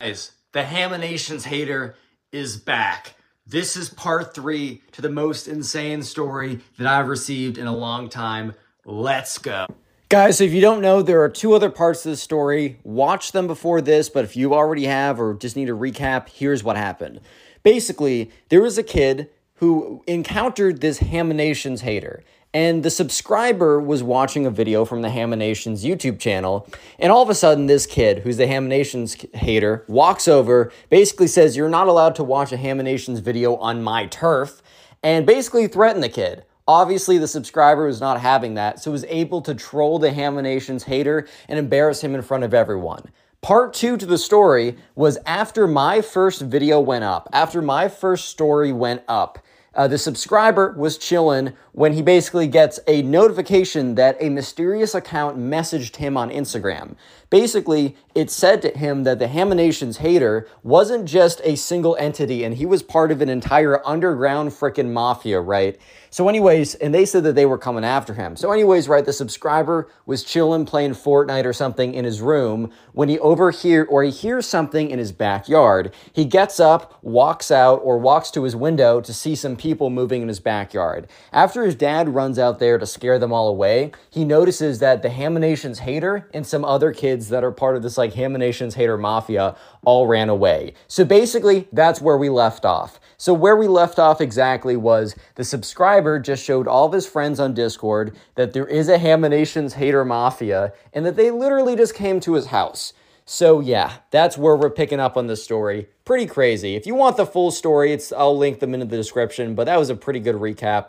Guys, the Haminations hater is back. This is part three to the most insane story that I've received in a long time. Let's go. Guys, if you don't know, there are two other parts to the story. Watch them before this, but if you already have or just need a recap, here's what happened. Basically, there was a kid who encountered this Haminations hater. And the subscriber was watching a video from the Haminations YouTube channel. And all of a sudden, this kid, who's the Haminations hater, walks over, basically says, You're not allowed to watch a Haminations video on my turf, and basically threatened the kid. Obviously, the subscriber was not having that, so was able to troll the Haminations hater and embarrass him in front of everyone. Part two to the story was after my first video went up, after my first story went up. Uh, the subscriber was chilling when he basically gets a notification that a mysterious account messaged him on Instagram. Basically, it said to him that the Haminations hater wasn't just a single entity and he was part of an entire underground frickin' mafia, right? So, anyways, and they said that they were coming after him. So, anyways, right, the subscriber was chilling playing Fortnite or something in his room when he overhear or he hears something in his backyard. He gets up, walks out, or walks to his window to see some people moving in his backyard. After his dad runs out there to scare them all away, he notices that the Haminations hater and some other kids that are part of this like Haminations hater mafia all ran away. So basically, that's where we left off. So where we left off exactly was the subscriber just showed all of his friends on Discord that there is a Haminations hater mafia and that they literally just came to his house. So yeah, that's where we're picking up on the story. Pretty crazy. If you want the full story, it's I'll link them in the description, but that was a pretty good recap.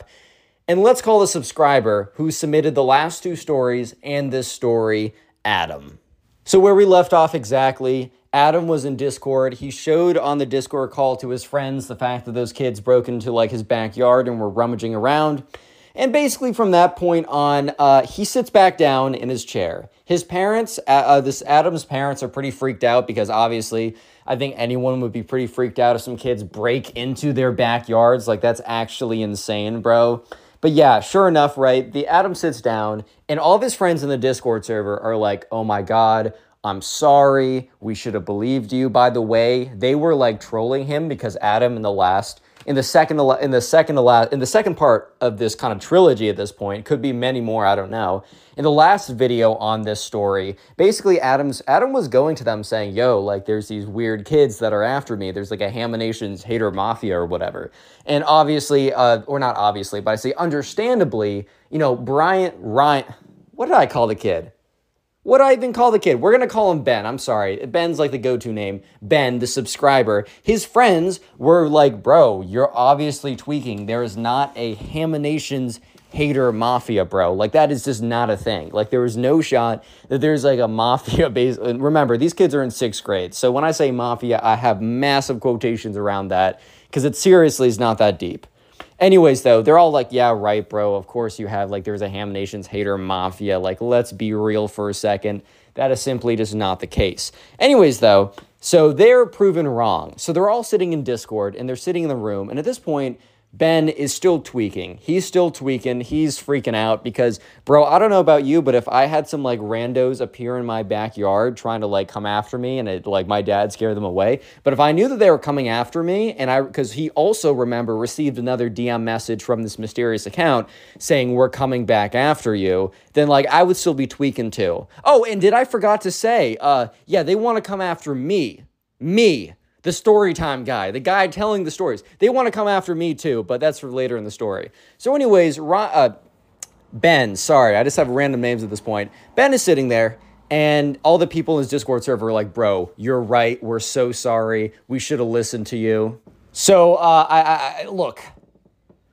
And let's call the subscriber who submitted the last two stories and this story Adam. So where we left off exactly Adam was in Discord. He showed on the Discord call to his friends the fact that those kids broke into like his backyard and were rummaging around. And basically, from that point on, uh, he sits back down in his chair. His parents, uh, uh, this Adam's parents, are pretty freaked out because obviously, I think anyone would be pretty freaked out if some kids break into their backyards. Like, that's actually insane, bro. But yeah, sure enough, right? The Adam sits down, and all of his friends in the Discord server are like, oh my God, I'm sorry. We should have believed you. By the way, they were like trolling him because Adam in the last in the second in the second in the second part of this kind of trilogy at this point could be many more i don't know. In the last video on this story basically adam's adam was going to them saying yo like there's these weird kids that are after me. There's like a haminations hater mafia or whatever. And obviously uh, or not obviously but i say understandably you know brian ryan what did i call the kid what do I even call the kid? We're to call him Ben. I'm sorry. Ben's like the go to name. Ben, the subscriber. His friends were like, bro, you're obviously tweaking. There is not a Haminations hater mafia, bro. Like, that is just not a thing. Like, there is no shot that there's like a mafia base. Remember, these kids are in sixth grade. So when I say mafia, I have massive quotations around that because it seriously is not that deep. Anyways, though, they're all like, yeah, right, bro. Of course you have, like, there's a Haminations hater mafia. Like, let's be real for a second. That is simply just not the case. Anyways, though, so they're proven wrong. So they're all sitting in Discord and they're sitting in the room. And at this point, Ben is still tweaking. He's still tweaking. He's freaking out because, bro, I don't know about you, but if I had some like randos appear in my backyard trying to like come after me and it like my dad scared them away, but if I knew that they were coming after me and I, because he also, remember, received another DM message from this mysterious account saying, we're coming back after you, then like I would still be tweaking too. Oh, and did I forgot to say, uh, yeah, they want to come after me Me, the story time guy, the guy telling the stories. They want to come after me too, but that's for later in the story. So, anyways, uh, Ben, sorry, I just have random names at this point. Ben is sitting there, and all the people in his Discord server are like, bro, you're right. We're so sorry. We should have listened to you. So, uh, I, I look,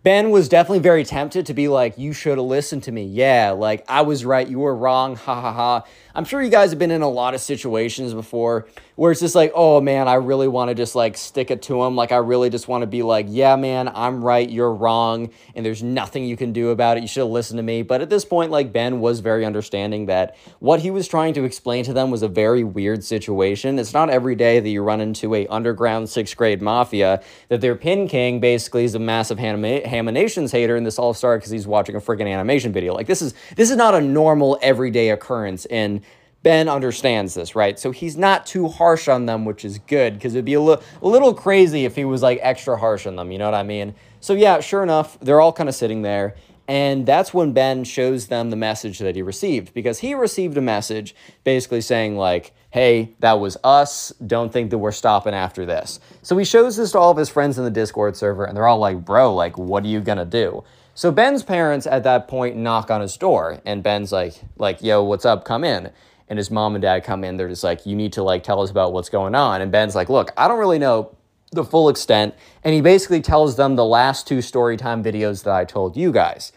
Ben was definitely very tempted to be like, you should have listened to me. Yeah, like I was right, you were wrong. Ha ha ha. I'm sure you guys have been in a lot of situations before where it's just like, oh man, I really want to just like stick it to him. Like, I really just want to be like, yeah, man, I'm right, you're wrong, and there's nothing you can do about it. You should have listened to me. But at this point, like, Ben was very understanding that what he was trying to explain to them was a very weird situation. It's not every day that you run into a underground sixth grade mafia that their pin king basically is a massive Haminations hater, and this all started because he's watching a freaking animation video. Like, this is this is not a normal everyday occurrence in Ben understands this, right? So he's not too harsh on them, which is good because it'd be a, li- a little crazy if he was like extra harsh on them, you know what I mean? So yeah, sure enough, they're all kind of sitting there. And that's when Ben shows them the message that he received because he received a message basically saying, like, hey, that was us. Don't think that we're stopping after this. So he shows this to all of his friends in the Discord server, and they're all like, bro, like, what are you gonna do? So Ben's parents at that point knock on his door, and Ben's like, like, yo, what's up? Come in and his mom and dad come in. They're just like, you need to like tell us about what's going on. And Ben's like, look, I don't really know the full extent. And he basically tells them the last two story time videos that I told you guys.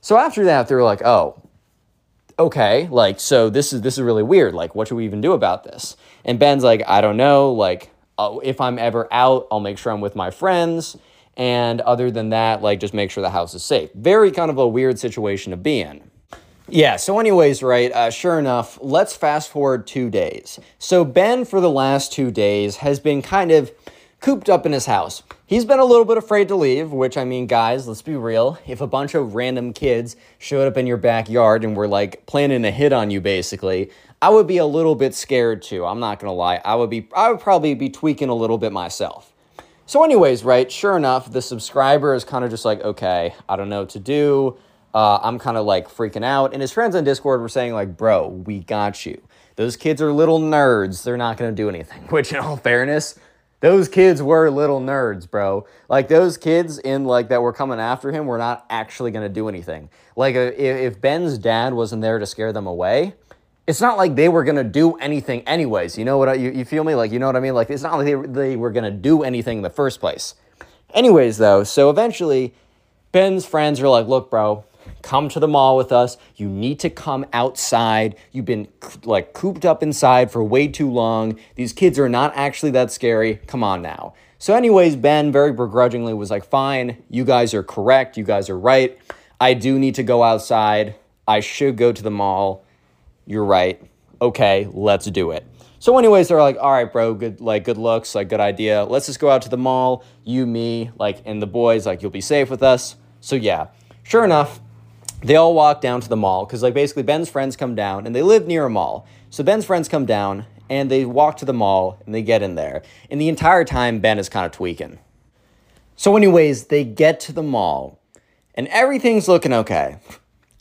So after that, they're like, oh, okay, like, so this is this is really weird. Like, what should we even do about this? And Ben's like, I don't know. Like, uh, if I'm ever out, I'll make sure I'm with my friends. And other than that, like, just make sure the house is safe. Very kind of a weird situation to be in. Yeah, so, anyways, right, uh, sure enough, let's fast forward two days. So, Ben, for the last two days, has been kind of cooped up in his house. He's been a little bit afraid to leave, which, I mean, guys, let's be real. If a bunch of random kids showed up in your backyard and were like planning a hit on you, basically, I would be a little bit scared too. I'm not gonna lie. I would be, I would probably be tweaking a little bit myself. So, anyways, right, sure enough, the subscriber is kind of just like, okay, I don't know what to do uh, I'm kind of like freaking out. And his friends on Discord were saying, like, bro, we got you. Those kids are little nerds. They're not going to do anything. Which, in all fairness, those kids were little nerds, bro. Like those kids in like that were coming after him were not actually to do anything. Like uh, if, if Ben's dad wasn't there to scare them away, it's not like they were to do anything anyways. You know what I, you, you feel me? Like you know what I mean? Like it's not like they, they were to do anything in the first place. Anyways, though, so eventually Ben's friends are like, "Look, bro, come to the mall with us. You need to come outside. You've been like cooped up inside for way too long. These kids are not actually that scary. Come on now. So, anyways, Ben very begrudgingly was like, fine, you guys are correct. You guys are right. I do need to go outside. I should go to the mall. You're right. Okay, let's do it. So, anyways, they're like, all right, bro, good, like, good looks, like, good idea. Let's just go out to the mall, you, me, like, and the boys, like, you'll be safe with us. So, yeah, sure enough, they all walk down to the mall because like basically ben's friends come down and they live near a mall. So ben's friends come down and they walk to the mall and they get in there. And the entire time ben is kind of tweaking. So anyways they get to the mall and everything's looking okay.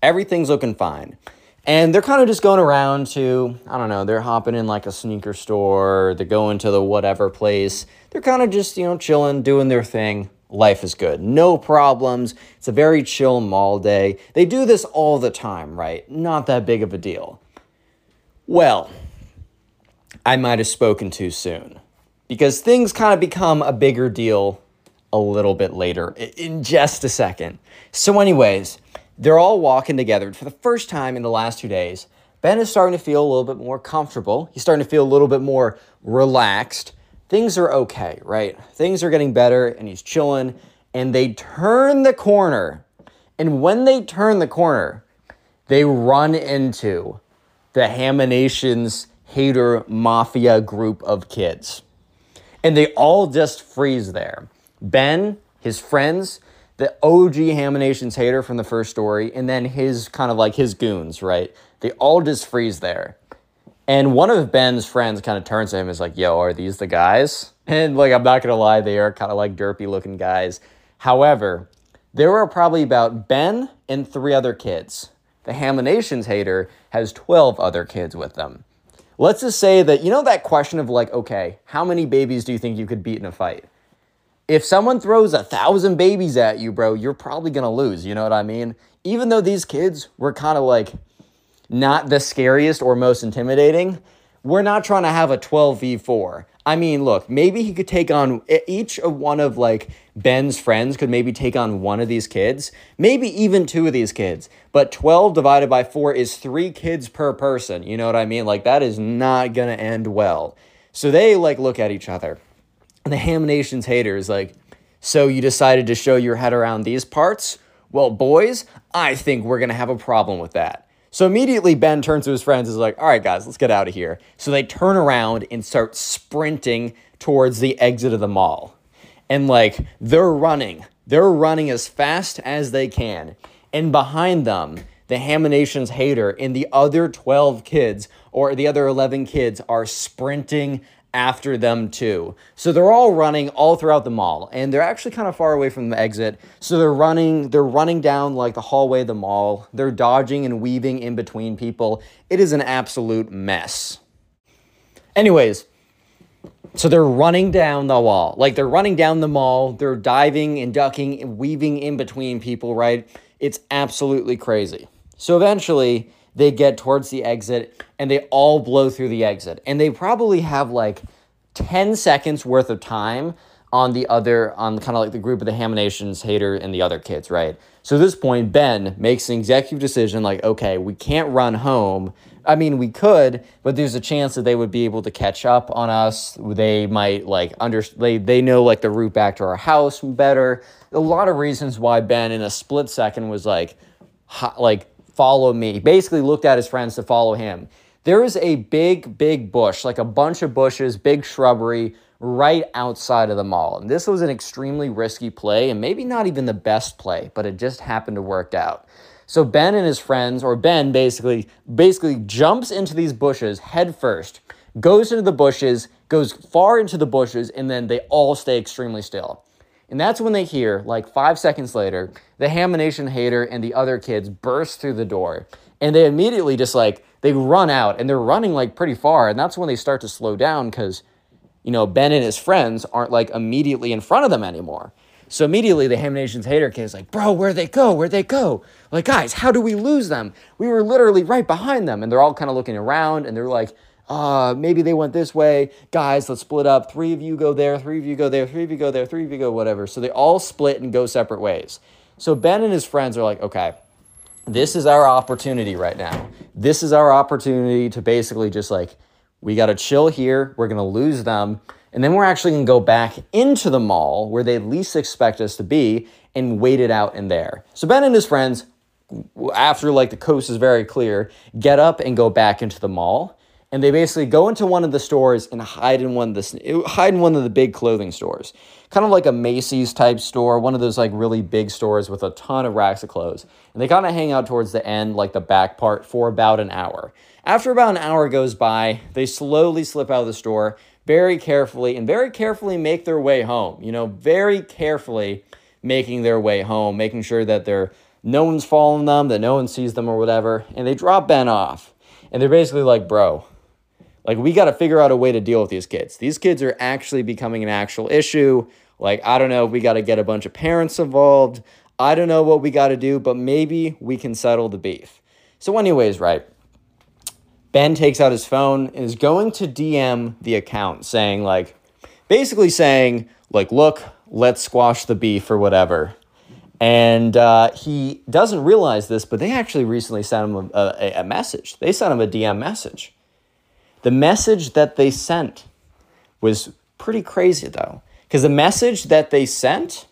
Everything's looking fine. And they're kind of just going around to i don't know they're hopping in like a sneaker store they're going to the whatever place. They're kind of just you know chilling doing their thing life is good. No problems. It's a very chill mall day. They do this all the time, right? Not that big of a deal. Well, I might have spoken too soon because things kind of become a bigger deal a little bit later in just a second. So, anyways, they're all walking together for the first time in the last two days. Ben is starting to feel a little bit more comfortable. He's starting to feel a little bit more relaxed things are okay, right? Things are getting better and he's chilling. And they turn the corner. And when they turn the corner, they run into the Haminations hater mafia group of kids. And they all just freeze there. Ben, his friends, the OG Haminations hater from the first story, and then his kind of like his goons, right? They all just freeze there. And one of Ben's friends kind of turns to him and is like, Yo, are these the guys? And like, I'm not gonna lie, they are kind of like derpy looking guys. However, there are probably about Ben and three other kids. The Haminations hater has 12 other kids with them. let's just say that, you know, that question of like, okay, how many babies do you think you could beat in a fight? If someone throws a thousand babies at you, bro, you're probably gonna lose. You know what I mean? Even though these kids were kind of like not the scariest or most intimidating, we're not trying to have a 12v4. I mean, look, maybe he could take on each of one of like Ben's friends could maybe take on one of these kids, maybe even two of these kids. But 12 divided by 4 is 3 kids per person. You know what I mean? Like that is not going to end well. So they like look at each other. And the Haminations haters like, "So you decided to show your head around these parts? Well, boys, I think we're going to have a problem with that." So immediately Ben turns to his friends and is like, all right, guys, let's get out of here. So they turn around and start sprinting towards the exit of the mall. And like they're running, they're running as fast as they can. And behind them, the Haminations hater and the other 12 kids or the other 11 kids are sprinting after them too. So they're all running all throughout the mall and they're actually kind of far away from the exit. So they're running they're running down like the hallway of the mall. They're dodging and weaving in between people. It is an absolute mess. Anyways, so they're running down the wall. Like they're running down the mall, they're diving and ducking and weaving in between people, right? It's absolutely crazy. So eventually they get towards the exit and they all blow through the exit. And they probably have like 10 seconds worth of time on the other, on kind of like the group of the Haminations hater and the other kids, right? So at this point, Ben makes an executive decision like, okay, we can't run home. I mean, we could, but there's a chance that they would be able to catch up on us. They might like under they they know like the route back to our house better. A lot of reasons why Ben in a split second was like, hot, like follow me. Basically, looked at his friends to follow him. There is a big, big bush, like a bunch of bushes, big shrubbery right outside of the mall. And this was an extremely risky play and maybe not even the best play, but it just happened to work out. So Ben and his friends, or Ben basically, basically jumps into these bushes head first, goes into the bushes, goes far into the bushes, and then they all stay extremely still. And that's when they hear, like five seconds later, the Hamination hater and the other kids burst through the door. And they immediately just like, they run out and they're running like pretty far. And that's when they start to slow down because, you know, Ben and his friends aren't like immediately in front of them anymore. So immediately the Haminations hater kid is like, bro, where'd they go? Where'd they go? Like, guys, how do we lose them? We were literally right behind them. And they're all kind of looking around and they're like, uh, maybe they went this way. Guys, let's split up. Three of you go there, three of you go there, three of you go there, three of you go whatever. So they all split and go separate ways. So Ben and his friends are like, okay, this is our opportunity right now. This is our opportunity to basically just like, we got to chill here. We're going to lose them. And then we're actually going to go back into the mall where they least expect us to be and wait it out in there. So Ben and his friends, after like the coast is very clear, get up and go back into the mall and they basically go into one of the stores and hide in one of the hide in one of the big clothing stores, kind of like a Macy's type store, one of those like really big stores with a ton of racks of clothes. And they kind of hang out towards the end, like the back part, for about an hour. After about an hour goes by, they slowly slip out of the store, very carefully, and very carefully make their way home. You know, very carefully making their way home, making sure that they're no one's following them, that no one sees them or whatever. And they drop Ben off. And they're basically like, bro, like, we got to figure out a way to deal with these kids. These kids are actually becoming an actual issue. Like, I don't know, we got to get a bunch of parents involved. I don't know what we got to do, but maybe we can settle the beef. So, anyways, right. Ben takes out his phone and is going to DM the account saying, like, basically saying, like, look, let's squash the beef or whatever. And uh, he doesn't realize this, but they actually recently sent him a, a, a message. They sent him a DM message. The message that they sent was pretty crazy though, because the message that they sent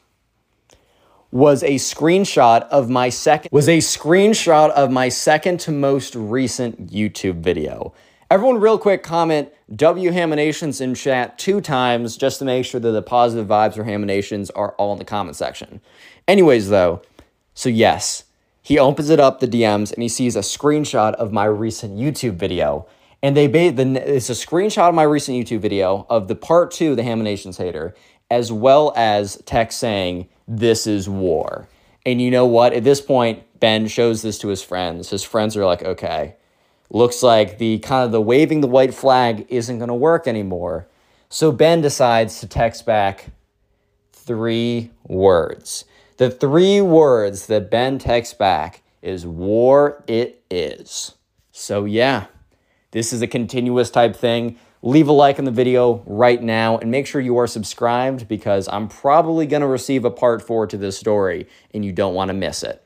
was a screenshot of my second was a screenshot of my second to most recent YouTube video. Everyone, real quick, comment W Haminations in chat two times just to make sure that the positive vibes or Haminations are all in the comment section. Anyways, though, so yes, he opens it up, the DMs, and he sees a screenshot of my recent YouTube video. And they made the it's a screenshot of my recent YouTube video of the part two, the Haminations hater, as well as text saying, This is war. And you know what? At this point, Ben shows this to his friends. His friends are like, okay, looks like the kind of the waving the white flag isn't going to work anymore. So Ben decides to text back three words. The three words that Ben texts back is war it is. So yeah, this is a continuous type thing. Leave a like on the video right now and make sure you are subscribed because I'm probably going to receive a part four to this story and you don't want to miss it.